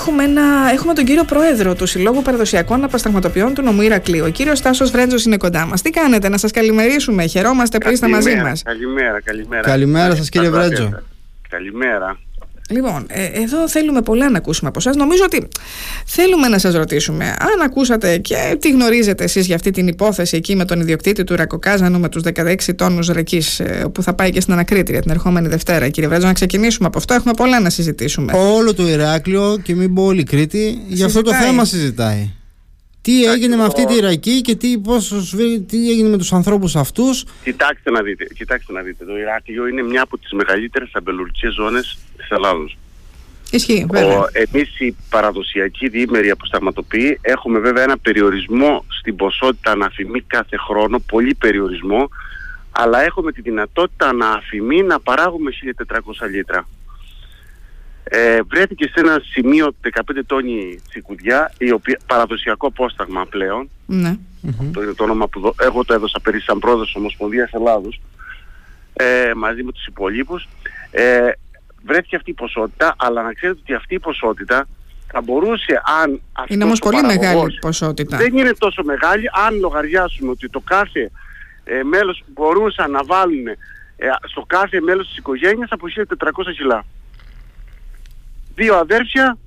Έχουμε, ένα, έχουμε τον κύριο Πρόεδρο του Συλλόγου Παραδοσιακών Αναπασταγματοποιών του Νομού Ηρακλείου. Ο κύριος Τάσος Βρέντζος είναι κοντά μας. Τι κάνετε, να σας καλημερίσουμε. Χαιρόμαστε που είστε μαζί μας. Καλημέρα, καλημέρα. Καλημέρα σας, κύριε Βρέντζο. Καλημέρα. Λοιπόν, ε, εδώ θέλουμε πολλά να ακούσουμε από εσά. Νομίζω ότι θέλουμε να σας ρωτήσουμε αν ακούσατε και τι γνωρίζετε εσείς για αυτή την υπόθεση εκεί με τον ιδιοκτήτη του Ρακοκάζανου με τους 16 τόνους ρεκής ε, που θα πάει και στην Ανακρίτρια την ερχόμενη Δευτέρα. Κύριε Βρέτζο, να ξεκινήσουμε από αυτό. Έχουμε πολλά να συζητήσουμε. Όλο το Ηράκλειο και μην πω όλη Κρήτη για αυτό το θέμα συζητάει. Τι έγινε με αυτή τη Ιρακή και τι, πώς, τι έγινε με τους ανθρώπους αυτούς; Κοιτάξτε να δείτε, κοιτάξτε να δείτε. Το Ηράκλειο είναι μια από τις μεγαλύτερες αμπελουργικές ζώνες της Ελλάδος. Ισχύει, βέβαια. εμείς οι παραδοσιακοί διήμεροι αποσταγματοποιοί έχουμε βέβαια ένα περιορισμό στην ποσότητα αναφημή κάθε χρόνο, πολύ περιορισμό, αλλά έχουμε τη δυνατότητα αναφημή να παράγουμε 1400 λίτρα ε, βρέθηκε σε ένα σημείο 15 τόνι τσικουδιά, η οποία, παραδοσιακό απόσταγμα πλέον. Ναι. Το είναι το όνομα που εγώ το έδωσα περί σαν πρόεδρος Ομοσπονδίας Ελλάδος, ε, μαζί με τους υπολείπους. Ε, βρέθηκε αυτή η ποσότητα, αλλά να ξέρετε ότι αυτή η ποσότητα θα μπορούσε αν Είναι όμως πολύ μεγάλη ποσότητα. Δεν είναι τόσο μεγάλη αν λογαριάσουμε ότι το κάθε ε, μέλος μπορούσαν να βάλουν ε, στο κάθε μέλος της οικογένειας από 1400 κιλά δύο αδέρφια,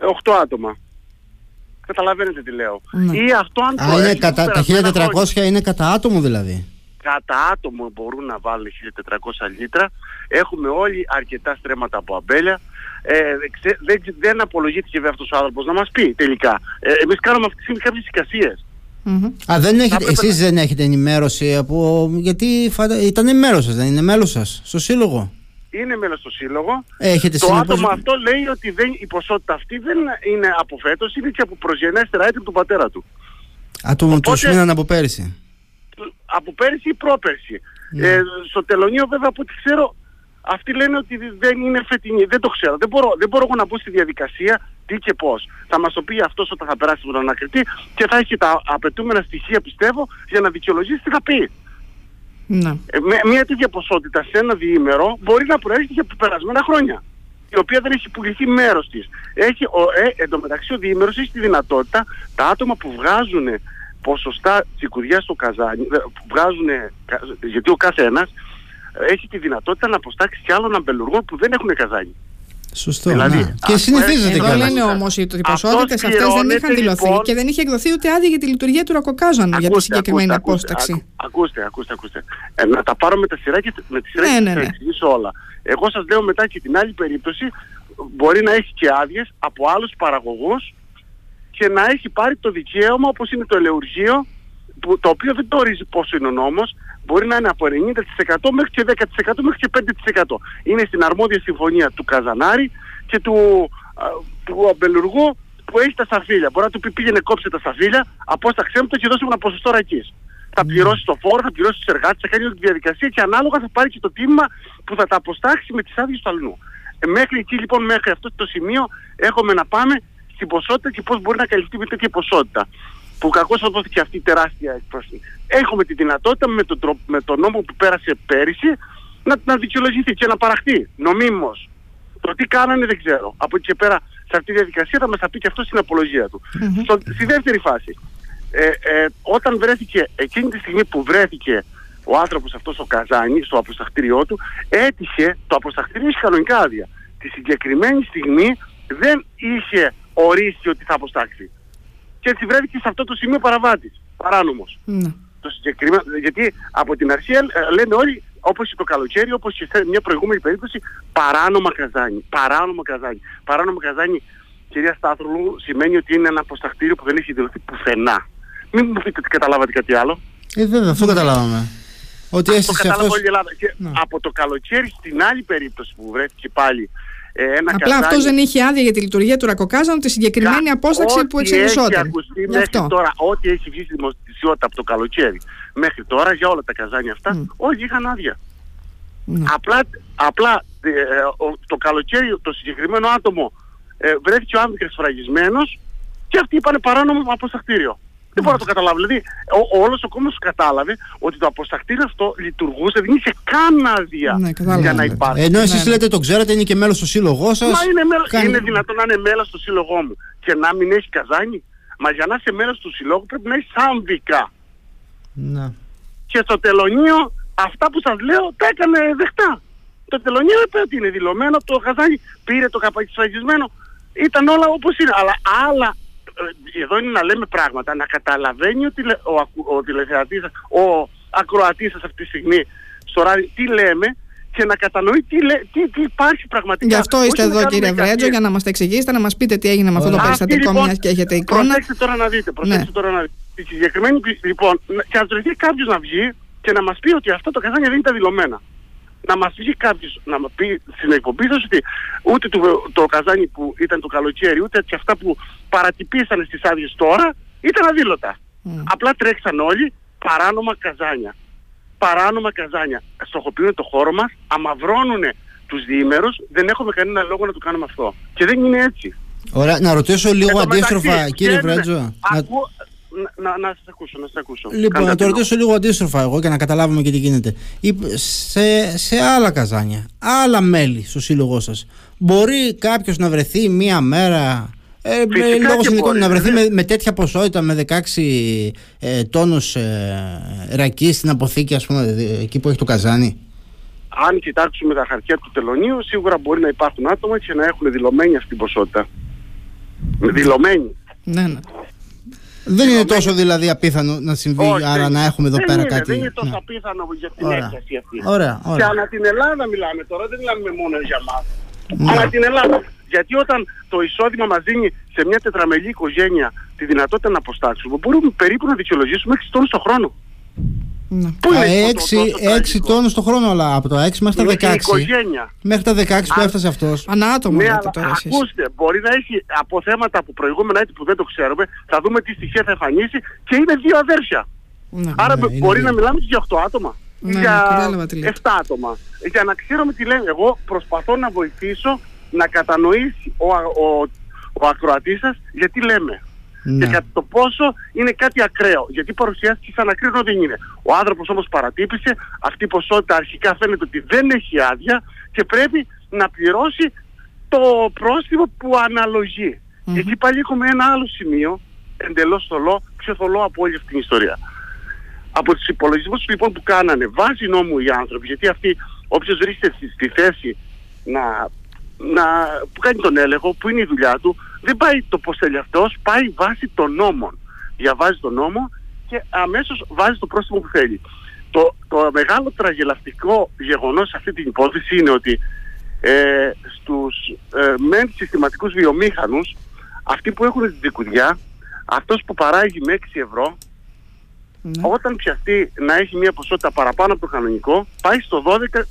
οχτώ άτομα. Καταλαβαίνετε τι λέω. Ναι. Ή αυτό αν Α, είναι κατά, τα 1400 είναι κατά άτομο δηλαδή. Κατά άτομο μπορούν να βάλουν 1400 λίτρα. Έχουμε όλοι αρκετά στρέμματα από αμπέλια. Ε, δεν, δεν απολογήθηκε βέβαια αυτός ο άνθρωπος να μας πει τελικά. Ε, εμείς κάνουμε αυτή τη στιγμή κάποιες εικασίες. Mm-hmm. Α, δεν έχετε, εσείς δεν έχετε ενημέρωση από... Γιατί ήταν μέλος σας, δεν είναι μέλος σας, στο σύλλογο είναι μέλος στο σύλλογο. Έχετε το άτομο αυτό λέει ότι δεν, η ποσότητα αυτή δεν είναι από φέτος, είναι και από προγενέστερα έτη του πατέρα του. Άτομο τους μείναν από πέρυσι. Από πέρυσι ή πρόπερσι. Ναι. Ε, στο τελωνίο βέβαια από ό,τι ξέρω αυτοί λένε ότι δεν είναι φετινή. Δεν το ξέρω. Δεν μπορώ, δεν μπορώ εγώ να μπω στη διαδικασία τι και πώς. Θα μας το πει αυτός όταν θα περάσει τον ανακριτή και θα έχει τα απαιτούμενα στοιχεία πιστεύω για να δικαιολογήσει τι θα πει. Ναι. Ε, μια τέτοια ποσότητα σε ένα διήμερο μπορεί να προέρχεται και από περασμένα χρόνια. Η οποία δεν έχει πουληθεί μέρος της. Έχει, ε, εν τω μεταξύ, ο διήμερος έχει τη δυνατότητα τα άτομα που βγάζουν ποσοστά τσικουδιάς στο καζάνι, ε, που βγάζουν, γιατί ο κάθε ένα έχει τη δυνατότητα να αποστάξει και άλλων αμπελουργών που δεν έχουν καζάνι. Σωστό. Δηλαδή, ναι. Και συνηθίζεται καλά. λένε όμως ότι οι ποσότητε αυτές δεν είχαν δηλωθεί λοιπόν, και δεν είχε εκδοθεί ούτε άδεια για τη λειτουργία του ρακοκάζανου για τη συγκεκριμένη ακούστε, απόσταξη. Ακούστε, ακούστε, ακούστε. Ε, να τα πάρω με τα σειρά και με τη σειρά ναι, και ναι, ναι. εξηγήσω όλα. Εγώ σας λέω μετά και την άλλη περίπτωση μπορεί να έχει και άδειες από άλλους παραγωγούς και να έχει πάρει το δικαίωμα όπως είναι το ελεουργείο που, το οποίο δεν το ορίζει πόσο είναι ο νόμος, μπορεί να είναι από 90% μέχρι και 10% μέχρι και 5%. Είναι στην αρμόδια συμφωνία του Καζανάρη και του, του αμπελουργού που έχει τα σταφύλια. Μπορεί να του πει πήγαινε κόψε τα σταφύλια, απόσταξέ μου το και δώσε μου ένα ποσοστό ρακής. Θα ναι. πληρώσει το φόρο, θα πληρώσει τους εργάτες, θα κάνει όλη τη διαδικασία και ανάλογα θα πάρει και το τίμημα που θα τα αποστάξει με τις άδειες του αλλού. Ε, μέχρι εκεί λοιπόν, μέχρι αυτό το σημείο έχουμε να πάμε στην ποσότητα και πώς μπορεί να καλυφθεί με τέτοια ποσότητα που κακώς θα δόθηκε αυτή η τεράστια έκφραση. Έχουμε τη δυνατότητα με τον, με τον νόμο που πέρασε πέρυσι να, να δικαιολογηθεί και να παραχθεί νομίμως. Το τι κάνανε δεν ξέρω. Από εκεί και πέρα σε αυτή τη διαδικασία θα μας τα πει και αυτό στην απολογία του. Στο, στη δεύτερη φάση, ε, ε, όταν βρέθηκε, εκείνη τη στιγμή που βρέθηκε ο άνθρωπος αυτός ο Καζάνη στο αποσταχτήριό του, έτυχε, το αποσταχτήριο είχε κανονικά άδεια. Τη συγκεκριμένη στιγμή δεν είχε ορίσει ότι θα αποστάξει και έτσι βρέθηκε σε αυτό το σημείο παραβάτης, παράνομος. Ναι. Το συγκεκριμένο, γιατί από την αρχή ε, λένε όλοι, όπως και το καλοκαίρι, όπως και σε μια προηγούμενη περίπτωση, παράνομα καζάνι, παράνομα καζάνι. Παράνομα καζάνι, κυρία Στάθρουλου, σημαίνει ότι είναι ένα αποστακτήριο που δεν έχει δηλωθεί πουθενά. Μην μου πείτε ότι καταλάβατε κάτι άλλο. Ε, βέβαια, αυτό καταλάβαμε. Ότι αυτό κατάλαβα όλη η Ελλάδα. Και ναι. από το καλοκαίρι στην άλλη περίπτωση που βρέθηκε πάλι ε, ένα Απλά αυτός δεν είχε άδεια για τη λειτουργία του Ρακοκάζανου τη συγκεκριμένη Κα... απόσταξη που εξελισσόταν. Έχει ακουστεί μέχρι αυτό. τώρα, ό,τι έχει βγει στη δημοσιότητα από το καλοκαίρι μέχρι τώρα για όλα τα καζάνια αυτά, mm. όλοι είχαν άδεια. Mm. Απλά, απλά ε, το καλοκαίρι το συγκεκριμένο άτομο ε, βρέθηκε ο άνθρωπος φραγισμένος και αυτοί είπαν παράνομο από σταχτήριο. Δεν μπορώ να το καταλάβω. Δηλαδή, ο, όλος ο κόσμος κατάλαβε ότι το αποστακτήρι αυτό λειτουργούσε, δεν είχε καν άδεια ναι, για να υπάρχει. Ενώ εσείς ναι, λέτε το ξέρετε, είναι και μέλος στο σύλλογό σας. Μα είναι, μέλος, Κάνει... είναι δυνατόν να είναι μέλος στο σύλλογό μου και να μην έχει καζάνι; Μα για να είσαι μέλος του συλλόγου πρέπει να έχεις άμβικα. Ναι. Και στο τελωνίο αυτά που σας λέω τα έκανε δεχτά. Το τελωνίο είπε ότι είναι δηλωμένο, το καζάνι πήρε το καπακισφαγισμένο. Ήταν όλα όπως είναι. Αλλά άλλα ε, εδώ είναι να λέμε πράγματα, να καταλαβαίνει ο, τηλε, ο, ο τηλεθεατής, ο ακροατής σας αυτή τη στιγμή στο ράδι τι λέμε και να κατανοεί τι, λέ, τι, τι υπάρχει πραγματικά. Γι' αυτό είστε εδώ κύριε Βρέτζο για να μας τα εξηγήσετε, να μας πείτε τι έγινε με αυτό το περιστατικό λοιπόν, μιας και έχετε εικόνα. Προσέξτε τώρα να δείτε, προσέξτε ναι. τώρα να δείτε. Η συγκεκριμένη, λοιπόν, και να βρεθεί κάποιος να βγει και να μας πει ότι αυτό το καζάνια δεν ήταν δηλωμένα να μας βγει κάποιος να μας πει στην εκπομπή σας ότι ούτε το, το καζάνι που ήταν το καλοκαίρι ούτε και αυτά που παρατυπήσανε στις άδειες τώρα ήταν αδήλωτα. Mm. Απλά τρέξαν όλοι παράνομα καζάνια. Παράνομα καζάνια. Στοχοποιούν το χώρο μας, αμαυρώνουν τους διήμερους, δεν έχουμε κανένα λόγο να το κάνουμε αυτό. Και δεν είναι έτσι. Ωραία, να ρωτήσω λίγο αντίστροφα, κύριε Βρέτζο να, να σας ακούσω, να σας ακούσω. Λοιπόν, να το ρωτήσω λίγο αντίστροφα εγώ και να καταλάβουμε και τι γίνεται. Σε, σε άλλα καζάνια, άλλα μέλη στο σύλλογό σας, μπορεί κάποιος να βρεθεί μία μέρα ε, με, λόγω συνδικών να βρεθεί με, με, τέτοια ποσότητα με 16 ε, τόνους ε, ρακή στην αποθήκη ας πούμε εκεί που έχει το καζάνι; Αν κοιτάξουμε τα χαρτιά του τελωνίου σίγουρα μπορεί να υπάρχουν άτομα και να έχουν δηλωμένη αυτή την ποσότητα δηλωμένη ναι, ναι. Δεν είναι τόσο δηλαδή απίθανο να συμβεί, Όχι, άρα να έχουμε εδώ δεν πέρα είναι, κάτι. Δεν είναι τόσο ναι. απίθανο για την ωραία. έκθεση αυτή. Ωραία, ωραία. Και ανά την Ελλάδα μιλάμε τώρα, δεν μιλάμε μόνο για μας. Ναι. Ανά την Ελλάδα. Γιατί όταν το εισόδημα μας δίνει σε μια τετραμελή οικογένεια τη δυνατότητα να αποστάξουμε, μπορούμε περίπου να δικαιολογήσουμε 6 τόνους το χρόνο. Ναι. Πού είναι 6, 6 τόνους το χρόνο, αλλά από το 6 μέχρι τα 16. Οικογένεια. Μέχρι τα 16 που έφτασε αυτός. Ανά άτομο ναι, αλλά, τώρα εσείς. Ακούστε, μπορεί να έχει από θέματα από προηγούμενα έτη που δεν το ξέρουμε, θα δούμε τι στοιχεία θα εμφανίσει και είναι δύο αδέρφια. Ναι, Άρα ναι, μπορεί να μιλάμε και για 8 άτομα. Ναι, για 7 άτομα. Για να ξέρουμε τι λένε. Εγώ προσπαθώ να βοηθήσω να κατανοήσει ο, ο, ο ακροατής σας γιατί λέμε. Ναι. Και κατά το πόσο είναι κάτι ακραίο. Γιατί παρουσιάστηκε σαν ακραίο δεν είναι. Ο άνθρωπος όμως παρατύπησε, αυτή η ποσότητα αρχικά φαίνεται ότι δεν έχει άδεια και πρέπει να πληρώσει το πρόστιμο που αναλογεί. Mm-hmm. Εκεί πάλι έχουμε ένα άλλο σημείο, εντελώς θολό, πιο θολό από όλη αυτή την ιστορία. Από τους υπολογισμούς λοιπόν που κάνανε βάζει νόμου οι άνθρωποι, γιατί αυτοί όποιος βρίσκεται στη θέση να, να, που κάνει τον έλεγχο, που είναι η δουλειά του, δεν πάει το πώς θέλει αυτός, πάει βάσει των νόμων. Διαβάζει τον νόμο και αμέσως βάζει το πρόστιμο που θέλει. Το, το μεγάλο τραγελαστικό γεγονός σε αυτή την υπόθεση είναι ότι ε, στους ε, μεν συστηματικούς βιομήχανους, αυτοί που έχουν την δικουδιά, αυτός που παράγει με 6 ευρώ, ναι. όταν πιαστεί να έχει μια ποσότητα παραπάνω από το κανονικό, πάει στο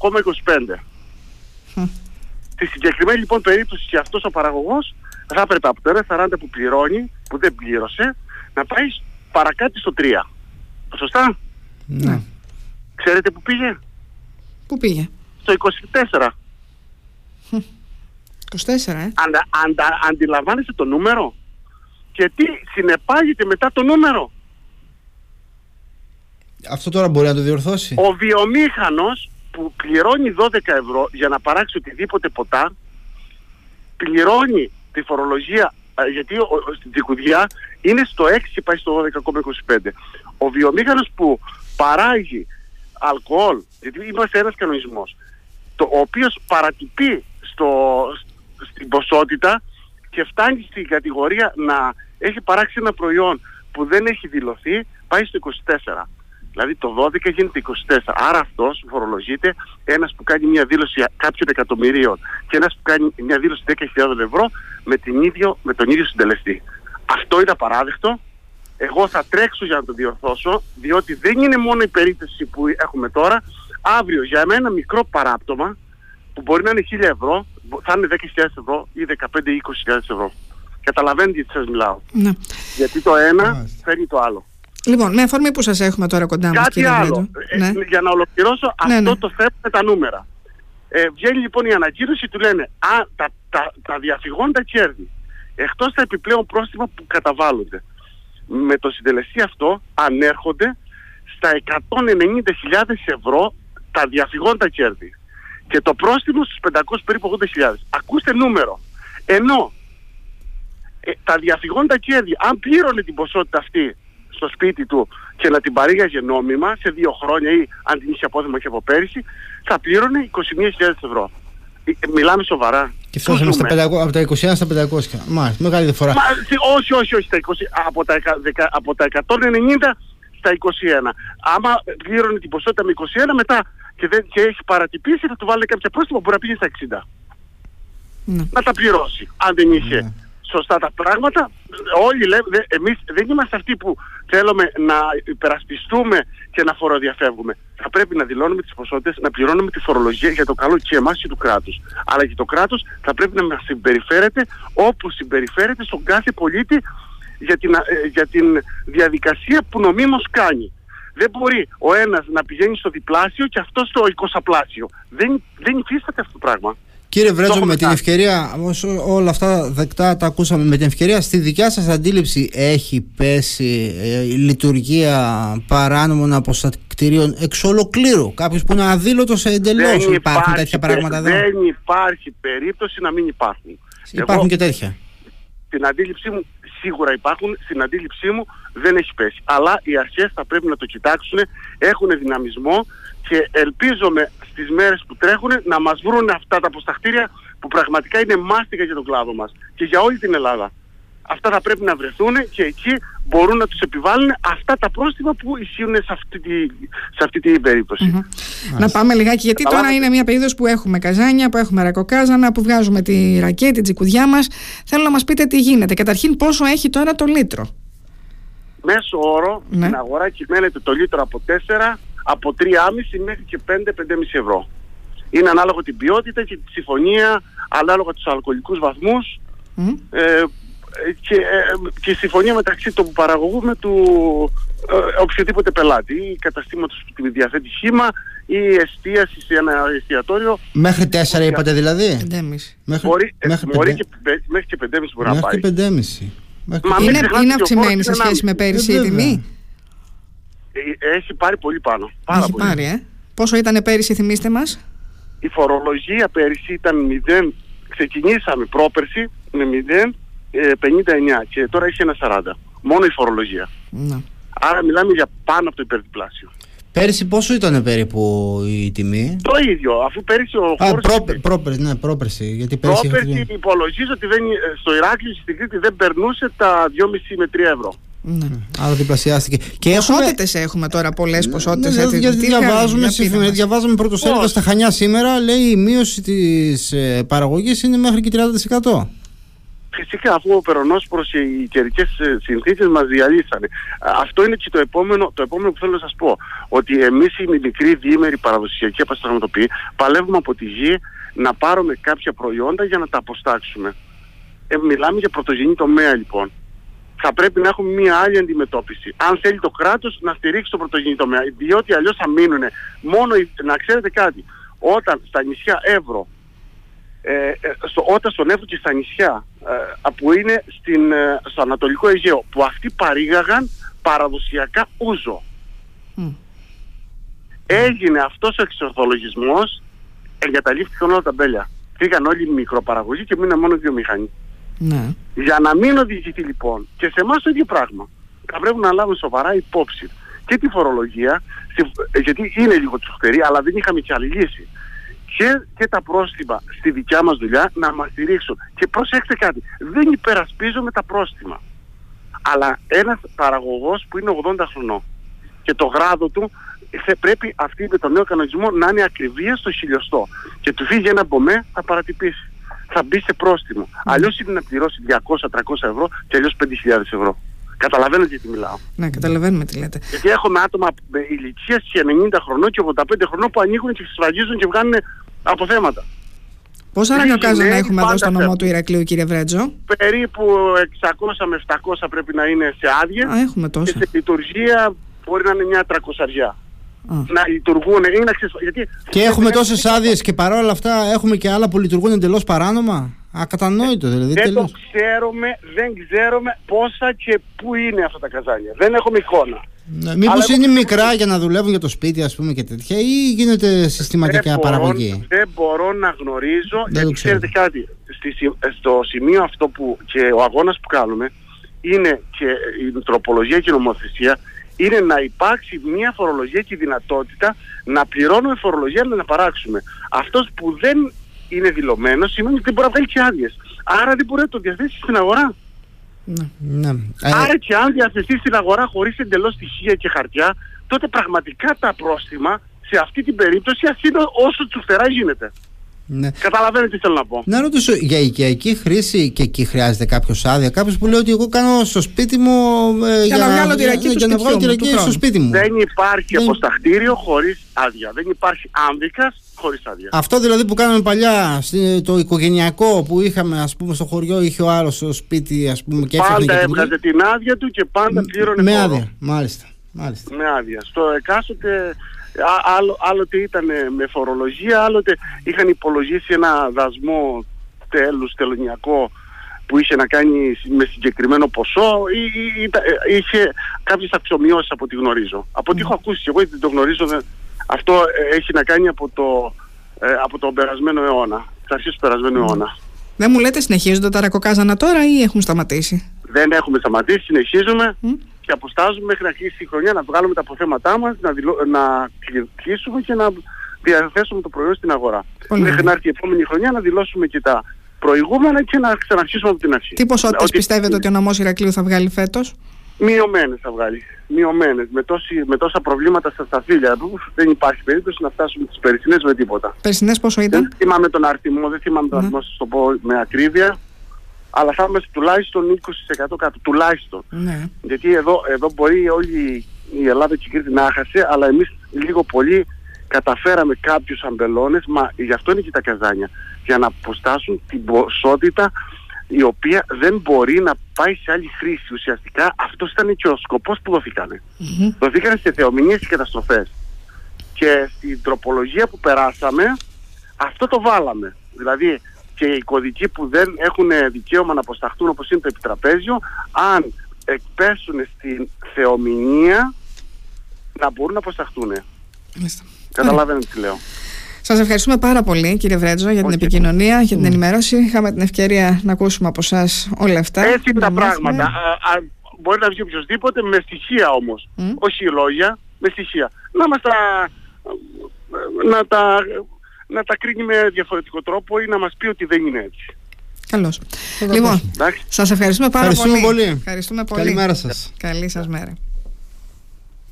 12,25. Στη συγκεκριμένη λοιπόν περίπτωση και αυτός ο παραγωγός θα έπρεπε από το 1,40 που πληρώνει, που δεν πλήρωσε, να πάει παρακάτω στο 3. Σωστά; Ναι. Ξέρετε που πήγε; Πού πήγε; Στο 24. 24, ε. Αντα, αντα, αντιλαμβάνεστε το νούμερο; Και τι συνεπάγεται μετά το νούμερο; Αυτό τώρα μπορεί να το διορθώσει. Ο βιομήχανος που πληρώνει 12 ευρώ για να παράξει οτιδήποτε ποτά πληρώνει τη φορολογία γιατί ο, ο, στην Τζικουδιά είναι στο 6 και πάει στο 12,25. Ο βιομήχανος που παράγει αλκοόλ, γιατί είμαστε ένας κανονισμός, το, ο οποίος παρατυπεί στο, στην ποσότητα και φτάνει στην κατηγορία να έχει παράξει ένα προϊόν που δεν έχει δηλωθεί, πάει στο 24. Δηλαδή το 12 γίνεται 24. Άρα αυτός φορολογείται ένας που κάνει μια δήλωση κάποιων εκατομμυρίων και ένας που κάνει μια δήλωση 10.000 ευρώ με, την ίδιο, με τον ίδιο συντελεστή. Αυτό είναι απαράδεκτο. Εγώ θα τρέξω για να το διορθώσω, διότι δεν είναι μόνο η περίπτωση που έχουμε τώρα. Αύριο για ένα μικρό παράπτωμα, που μπορεί να είναι 1000 ευρώ, θα είναι 10.000 ευρώ ή 15 ή 20.000 ευρώ. Καταλαβαίνετε γιατί σας μιλάω. Ναι. Γιατί το ένα φέρνει το άλλο. Λοιπόν, με αφορμή που σας έχουμε τώρα κοντά μας, κύριε άλλο. Ε, ναι. Για να ολοκληρώσω ναι, αυτό ναι. το θέμα με τα νούμερα. Ε, βγαίνει λοιπόν η ανακοίνωση, του λένε α, τα, τα, τα διαφυγόντα κέρδη, εκτός τα επιπλέον πρόστιμα που καταβάλλονται. με το συντελεστή αυτό ανέρχονται στα 190.000 ευρώ τα διαφυγόντα κέρδη και το πρόστιμο στους 500 περίπου 80.000. Ακούστε νούμερο. Ενώ ε, τα διαφυγόντα κέρδη, αν πλήρωνε την ποσότητα αυτή στο σπίτι του και να την παρήγαγε νόμιμα σε δύο χρόνια ή αν την είχε απόθεμα και από πέρυσι, θα πλήρωνε 21.000 ευρώ. Ε, μιλάμε σοβαρά. Και φτάσαμε στα 500, από τα 21 στα 500. Μάλιστα, μεγάλη διαφορά. Μα, όχι, όχι, όχι. Στα 20, από, τα, από τα 190 στα 21. Άμα πλήρωνε την ποσότητα με 21, μετά και, δεν, και έχει παρατυπήσει, θα του βάλει κάποια πρόστιμα που μπορεί να πήγε στα 60. Ναι. Να τα πληρώσει. Αν δεν είχε ναι. Σωστά τα πράγματα, όλοι λέμε, εμείς δεν είμαστε αυτοί που θέλουμε να υπερασπιστούμε και να φοροδιαφεύγουμε. Θα πρέπει να δηλώνουμε τις ποσότητες, να πληρώνουμε τη φορολογία για το καλό και εμάς και του κράτους. Αλλά και το κράτος θα πρέπει να μας συμπεριφέρεται όπως συμπεριφέρεται στον κάθε πολίτη για την, ε, για την διαδικασία που νομίμως κάνει. Δεν μπορεί ο ένας να πηγαίνει στο διπλάσιο και αυτός στο εικοσαπλάσιο. Δεν, δεν υφίσταται αυτό το πράγμα. Κύριε Βρέτζο, με την ευκαιρία, όλα αυτά δεκτά τα ακούσαμε, με την ευκαιρία στη δικιά σας αντίληψη έχει πέσει ε, η λειτουργία παράνομων αποστατηρίων εξ ολοκλήρου; Κάποιος που είναι αδήλωτος εντελώς. Υπάρχουν τέτοια πράγματα εδώ. Δεν υπάρχει περίπτωση να μην υπάρχουν. Υπάρχουν Εγώ, και τέτοια. Την αντίληψή μου σίγουρα υπάρχουν, στην αντίληψή μου δεν έχει πέσει. Αλλά οι αρχές θα πρέπει να το κοιτάξουν, έχουν δυναμισμό και ελπίζομαι στις μέρες που τρέχουν να μας βρουν αυτά τα αποσταχτήρια που πραγματικά είναι μάστιγα για τον κλάδο μας και για όλη την Ελλάδα. Αυτά θα πρέπει να βρεθούν και εκεί μπορούν να τους επιβάλλουν αυτά τα πρόστιμα που ισχύουν σε αυτή, τη, σε αυτή την περιπτωση Να πάμε λιγάκι, γιατί τώρα είναι μια περίοδος που έχουμε καζάνια, που έχουμε ρακοκάζανα, που βγάζουμε τη ρακέτη, την τσικουδιά μας. Θέλω να μας πείτε τι γίνεται. Καταρχήν πόσο έχει τώρα το λίτρο; Μέσο όρο ναι. στην αγορά κυμαίνεται το λίτρο από 4, από 3,5 μέχρι και 5-5,5 ευρώ. Είναι ανάλογο την ποιότητα και τη συμφωνία, ανάλογα τους αλκοολικούς βαθμούς. Ε, και, ε, και η συμφωνία μεταξύ του παραγωγού με του ε, οποιοδήποτε πελάτη ή καταστήματος που τη διαθέτει χήμα ή εστίαση σε ένα εστιατόριο. Μέχρι 4 είπατε δηλαδή; 5,5. Μέχρι, μπορεί, ε, μέχρι, μπορεί και, μέχρι και 5,5 μπορεί να πάει. Μέχρι και 5,5. Μα είναι, είναι αυξημένη σε σχέση με πέρυσι η τιμή; Έχει πάρει πολύ πάνω. Πάρα Έχει πολύ. πάρει, ε. Πόσο ήταν πέρυσι, θυμίστε μας; Η φορολογία πέρυσι ήταν 0. Ξεκινήσαμε πρόπερσι με 0 59 ε, και τώρα έχει ένα 40. Μόνο η φορολογία. Ναι. Άρα μιλάμε για πάνω από το υπερδιπλάσιο. Πέρυσι πόσο ήταν περίπου η τιμή; Το ίδιο, αφού πέρυσι ο Α, πρόπε, πρόπερσι, ναι, πρόπερσι. Γιατί πέρυσι πρόπερσι υπολογίζω ότι δεν, στο Ηράκλειο στην Κρήτη δεν περνούσε τα 2,5 με 3 ευρώ. Ναι. Άρα διπλασιάστηκε. Και ποσότητες έχουμε... έχουμε τώρα, πολλές ναι, ποσότητες. Ναι, ναι, γιατί διαβάζουμε, διαβάζουμε πρώτος σέλιδο στα Χανιά σήμερα, λέει η μείωση της ε, παραγωγής είναι μέχρι και 30%. Φυσικά αφού ο Περονόσπορος και οι καιρικές ε, συνθήκες μας διαλύσανε. Αυτό είναι και το επόμενο, το επόμενο που θέλω να σας πω. Ότι εμείς οι μικροί διήμεροι παραδοσιακοί απαστραματοποιοί παλεύουμε από τη γη να πάρουμε κάποια προϊόντα για να τα αποστάξουμε. Ε, μιλάμε για πρωτογενή τομέα λοιπόν. Θα πρέπει να έχουμε μια άλλη αντιμετώπιση. Αν θέλει το κράτος να στηρίξει το πρωτογενή τομέα. Διότι αλλιώς θα μείνουν μόνο, να ξέρετε κάτι, όταν στα νησιά Εύρο ε, ε, στο, όταν στον Εύρο και στα νησιά ε, που είναι στην, ε, στο Ανατολικό Αιγαίο που αυτοί παρήγαγαν παραδοσιακά ούζο. Έγινε αυτός ο εξορθολογισμός εγκαταλείφθηκαν όλα τα μπέλια. Φύγαν όλοι οι μικροπαραγωγοί και μείναν μόνο δύο μηχανοί. Ναι. Για να μην οδηγηθεί λοιπόν και σε εμάς το ίδιο πράγμα θα πρέπει να λάβουμε σοβαρά υπόψη και τη φορολογία γιατί είναι λίγο τσουχτερή αλλά δεν είχαμε και άλλη λύση και, και τα πρόστιμα στη δικιά μας δουλειά να μας στηρίξουν. Και προσέξτε κάτι, δεν υπερασπίζομαι τα πρόστιμα. Αλλά ένας παραγωγός που είναι 80 χρονών και το γράδο του θα πρέπει αυτή με τον νέο κανονισμό να είναι ακριβία στο χιλιοστό. Και του φύγει ένα μπομέ, θα παρατυπήσει. Θα μπει σε πρόστιμο. Mm. Αλλιώς είναι να πληρώσει 200-300 ευρώ και αλλιώς 5.000 ευρώ. Καταλαβαίνετε γιατί μιλάω. Ναι, καταλαβαίνουμε τι λέτε. Γιατί έχουμε άτομα ηλικία και 90 χρονών και 85 χρονών που ανοίγουν και σφραγίζουν και βγάλουν αποθέματα. Πόσα ρακοκάζανα έχουμε εδώ στο νομό του Ηρακλείου, κύριε Βρέτζο; Περίπου 600 με 700 πρέπει να είναι σε άδεια. Α, έχουμε τόσα. Και σε λειτουργία μπορεί να είναι μια τρακοσαριά. Να λειτουργούν ή να Γιατί και έχουμε τόσες άδειες και παρόλα αυτά έχουμε και άλλα που λειτουργούν εντελώς παράνομα; Ακατανόητο δηλαδή. Δεν το ξέρουμε, δεν ξέρουμε πόσα και πού είναι αυτά τα καζάνια. Δεν έχουμε εικόνα. Ναι, Μήπως είναι μικρά για να δουλεύουν για το σπίτι, ας πούμε και τέτοια, ή γίνεται συστηματικά δεν παραγωγή; Μπορώ, δεν μπορώ να γνωρίζω, δεν γιατί ξέρετε κάτι. στο σημείο αυτό που και ο αγώνας που κάνουμε είναι και η τροπολογία και η νομοθεσία είναι να υπάρξει μια φορολογία και η δυνατότητα να πληρώνουμε φορολογία αλλά να παράξουμε. Αυτός που δεν είναι δηλωμένος σημαίνει ότι δεν μπορεί να βγάλει και άδειες. Άρα δεν μπορεί να το διαθέσει στην αγορά. Ναι. ναι. Άρα και αν διαθεθεί στην αγορά χωρίς εντελώς στοιχεία και χαρτιά, τότε πραγματικά τα πρόστιμα σε αυτή την περίπτωση ας είναι όσο τσουφτερά γίνεται. Ναι. Καταλαβαίνετε τι θέλω να πω. Να ρωτήσω, για οικιακή χρήση και εκεί χρειάζεται κάποιος άδεια; Κάποιος που λέει ότι εγώ κάνω στο σπίτι μου. Ε, για, για, να βγάλω τη ρακή, για, να βγάλω τη ρακή στο σπίτι μου. Δεν υπάρχει Δεν... αποσταχτήριο χωρίς άδεια. Δεν υπάρχει άμβικα χωρίς άδεια. Αυτό δηλαδή που κάναμε παλιά, το οικογενειακό που είχαμε ας πούμε στο χωριό, είχε ο άλλος στο σπίτι ας πούμε, και Πάντα και έβγαζε την άδεια του και πάντα πλήρωνε Με άδεια, μάλιστα. Μάλιστα. Με άδεια. Στο εκάστοτε άλλο, άλλοτε ήταν με φορολογία, άλλοτε είχαν υπολογίσει ένα δασμό τέλους τελωνιακό που είχε να κάνει με συγκεκριμένο ποσό ή, ή, ή ε, είχε κάποιες αξιομοιώσεις από ό,τι γνωρίζω. Από ό,τι έχω ακούσει εγώ δεν το γνωρίζω, αυτό ε, έχει να κάνει από το, ε, από τον περασμένο αιώνα, τις αρχές του περασμένου αιώνα. Δεν μου λέτε συνεχίζονται τα ρακοκάζανα τώρα ή έχουν σταματήσει; Δεν έχουμε σταματήσει, συνεχίζουμε και αποστάζουμε μέχρι να κλείσει η χρονιά να βγάλουμε τα αποθέματά μας, να, δηλω... να κλείσουμε και να διαθέσουμε το προϊόν στην αγορά. Πολύ μέχρι να έρθει η επόμενη χρονιά να δηλώσουμε και τα προηγούμενα και να ξαναρχίσουμε από την αρχή. Τι ποσότητες ότι... πιστεύετε ότι ο νομός Ηρακλείου θα βγάλει φέτος; Μειωμένες θα βγάλει. Μειωμένες. Με, τόση, με τόσα προβλήματα στα σταφύλια του δεν υπάρχει περίπτωση να φτάσουμε τις περσινές με τίποτα. Περσινές πόσο ήταν; Δεν θυμάμαι τον αριθμό, δεν θυμάμαι τον ναι. αριθμό, σας το πω με ακρίβεια αλλά θα είμαστε τουλάχιστον 20% κάτω. Τουλάχιστον. Ναι. Γιατί εδώ, εδώ μπορεί όλη η Ελλάδα και η Κρήτη να χάσει, αλλά εμείς λίγο πολύ καταφέραμε κάποιους αμπελώνες, μα γι' αυτό είναι και τα καζάνια, για να αποστάσουν την ποσότητα η οποία δεν μπορεί να πάει σε άλλη χρήση. Ουσιαστικά αυτός ήταν και ο σκοπός που δοθήκανε. Mm-hmm. Δοθήκανε σε θεομηνίες και καταστροφές. Και στην τροπολογία που περάσαμε, αυτό το βάλαμε. Δηλαδή και οι κωδικοί που δεν έχουν δικαίωμα να αποσταχτούν όπως είναι το επιτραπέζιο αν εκπέσουν στην θεομηνία να μπορούν να αποσταχτούν. Καταλαβαίνετε τι λέω. Σας ευχαριστούμε πάρα πολύ, κύριε Βρέτζο, για την επικοινωνία, για την ενημέρωση. Είχαμε την ευκαιρία να ακούσουμε από εσάς όλα αυτά. Έτσι είναι τα πράγματα. Α, α, μπορεί να βγει οποιοδήποτε με στοιχεία όμως. Όχι λόγια, με στοιχεία. Να μας τα. Να τα να τα κρίνει με διαφορετικό τρόπο ή να μας πει ότι δεν είναι έτσι. Καλώς. Λοιπόν, σας ευχαριστούμε πάρα ευχαριστούμε πολύ. Ευχαριστούμε πολύ. Καλημέρα σας. Καλή σας μέρα.